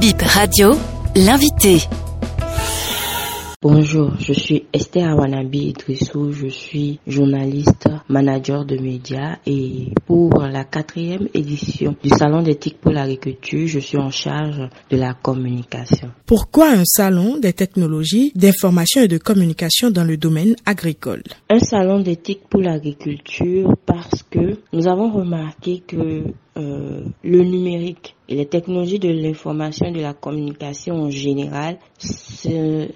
Bip Radio, l'invité. Bonjour, je suis Esther Awanabi Idrissou, je suis journaliste, manager de médias et pour la quatrième édition du Salon d'éthique pour l'agriculture, je suis en charge de la communication. Pourquoi un salon des technologies d'information et de communication dans le domaine agricole? Un salon d'éthique pour l'agriculture parce que nous avons remarqué que euh, le numérique et les technologies de l'information et de la communication en général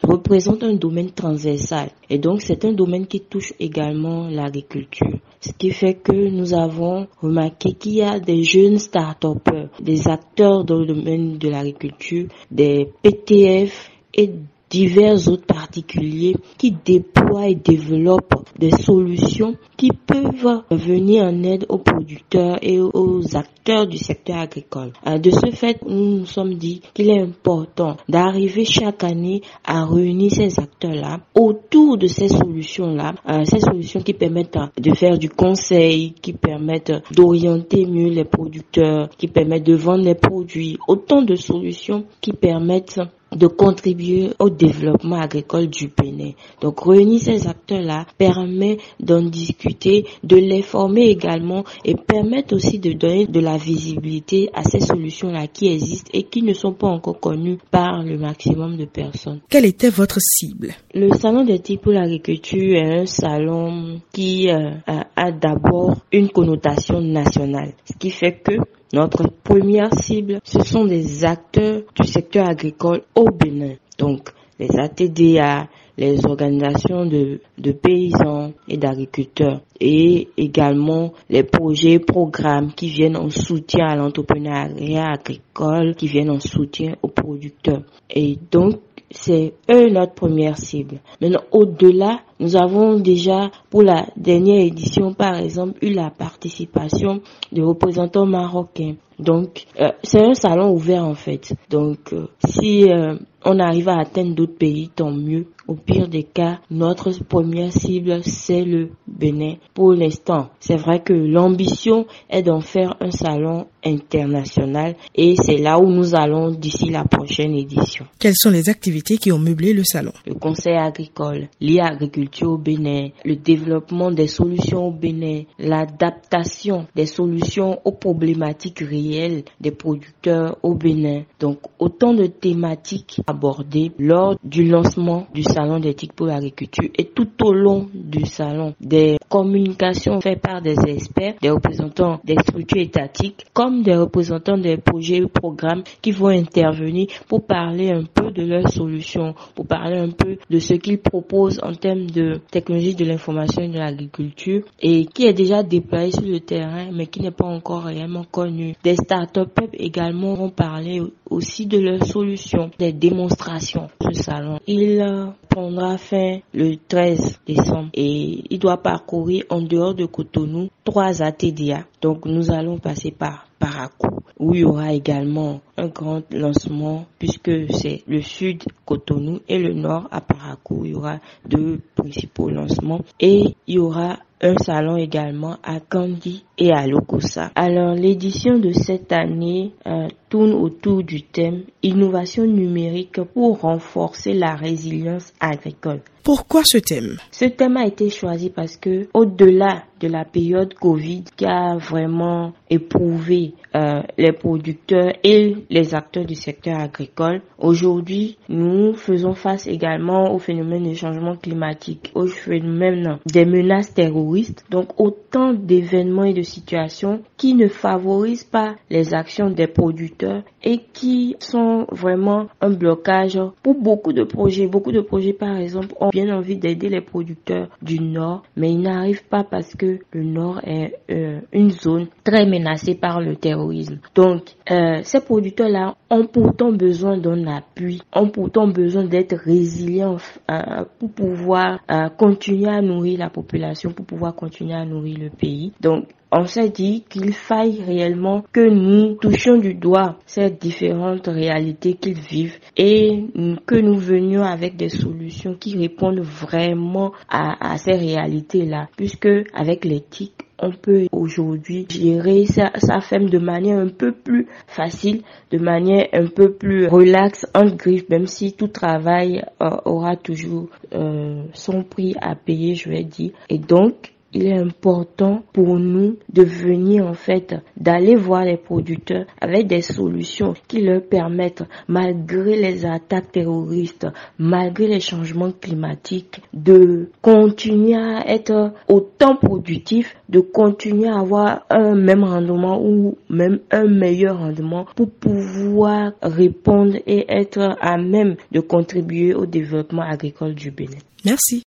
représentent un domaine transversal. Et donc, c'est un domaine qui touche également l'agriculture. Ce qui fait que nous avons remarqué qu'il y a des jeunes start-up, des acteurs dans le domaine de l'agriculture, des PTF et divers autres particuliers qui déploient et développent des solutions qui peuvent venir en aide aux producteurs et aux acteurs du secteur agricole. Euh, de ce fait, nous nous sommes dit qu'il est important d'arriver chaque année à réunir ces acteurs-là autour de ces solutions-là, euh, ces solutions qui permettent de faire du conseil, qui permettent d'orienter mieux les producteurs, qui permettent de vendre les produits, autant de solutions qui permettent de contribuer au développement agricole du Bénin. Donc réunir ces acteurs-là permet d'en discuter, de les former également et permettre aussi de donner de la visibilité à ces solutions-là qui existent et qui ne sont pas encore connues par le maximum de personnes. Quelle était votre cible? Le salon d'éthique pour l'agriculture est un salon qui euh, a d'abord une connotation nationale, ce qui fait que notre première cible, ce sont des acteurs du secteur agricole au Bénin. Donc, les ATDA, les organisations de, de paysans et d'agriculteurs et également les projets, programmes qui viennent en soutien à l'entrepreneuriat agricole, qui viennent en soutien aux producteurs. Et donc, c'est eux notre première cible. Maintenant, au-delà, nous avons déjà, pour la dernière édition, par exemple, eu la participation de représentants marocains. Donc, euh, c'est un salon ouvert en fait. Donc, euh, si euh, on arrive à atteindre d'autres pays, tant mieux. Au pire des cas, notre première cible, c'est le Bénin. Pour l'instant, c'est vrai que l'ambition est d'en faire un salon international et c'est là où nous allons d'ici la prochaine édition. Quelles sont les activités qui ont meublé le salon? Le conseil agricole, l'agriculture au Bénin, le développement des solutions au Bénin, l'adaptation des solutions aux problématiques réelles des producteurs au Bénin. Donc autant de thématiques abordées lors du lancement du salon d'éthique pour l'agriculture et tout au long du salon des communications faites par des experts, des représentants des structures étatiques comme des représentants des projets et programmes qui vont intervenir pour parler un peu de leurs solutions, pour parler un peu de ce qu'ils proposent en termes de technologie de l'information et de l'agriculture et qui est déjà déployé sur le terrain mais qui n'est pas encore réellement connu. Des startups également vont parler aussi de leurs solutions, des démonstrations. Ce salon, il euh, prendra fin le 13 décembre et il doit parcourir en dehors de Cotonou trois ATDA. Donc nous allons passer par Paracou où il y aura également un grand lancement puisque c'est le sud Cotonou et le nord à Paracou. Il y aura deux principaux lancements et il y aura un salon également à Kandi et à Lokosa. Alors l'édition de cette année euh, tourne autour du thème innovation numérique pour renforcer la résilience agricole. Pourquoi ce thème? Ce thème a été choisi parce que au-delà de la période Covid qui a vraiment éprouvé euh, les producteurs et les acteurs du secteur agricole, aujourd'hui nous faisons face également au phénomène de changement climatique, au phénomène des menaces terroristes, donc autant d'événements et de situations qui ne favorisent pas les actions des producteurs et qui sont vraiment un blocage pour beaucoup de projets. Beaucoup de projets par exemple ont bien envie d'aider les producteurs du Nord, mais ils n'arrivent pas parce que le Nord est euh, une zone très menacée par le terrorisme. Donc, euh, ces producteurs-là ont pourtant besoin d'un appui, ont pourtant besoin d'être résilients euh, pour pouvoir continuer à nourrir la population, pour pouvoir continuer à nourrir le pays. Donc, on s'est dit qu'il faille réellement que nous touchions du doigt ces différentes réalités qu'ils vivent et que nous venions avec des solutions qui répondent vraiment à, ces réalités-là, puisque avec l'éthique, on peut aujourd'hui gérer sa, sa ferme de manière un peu plus facile, de manière un peu plus relaxe, en griffes, même si tout travail euh, aura toujours euh, son prix à payer, je vais dire. Et donc, il est important pour nous de venir en fait d'aller voir les producteurs avec des solutions qui leur permettent malgré les attaques terroristes, malgré les changements climatiques de continuer à être autant productifs, de continuer à avoir un même rendement ou même un meilleur rendement pour pouvoir répondre et être à même de contribuer au développement agricole du Bénin. Merci.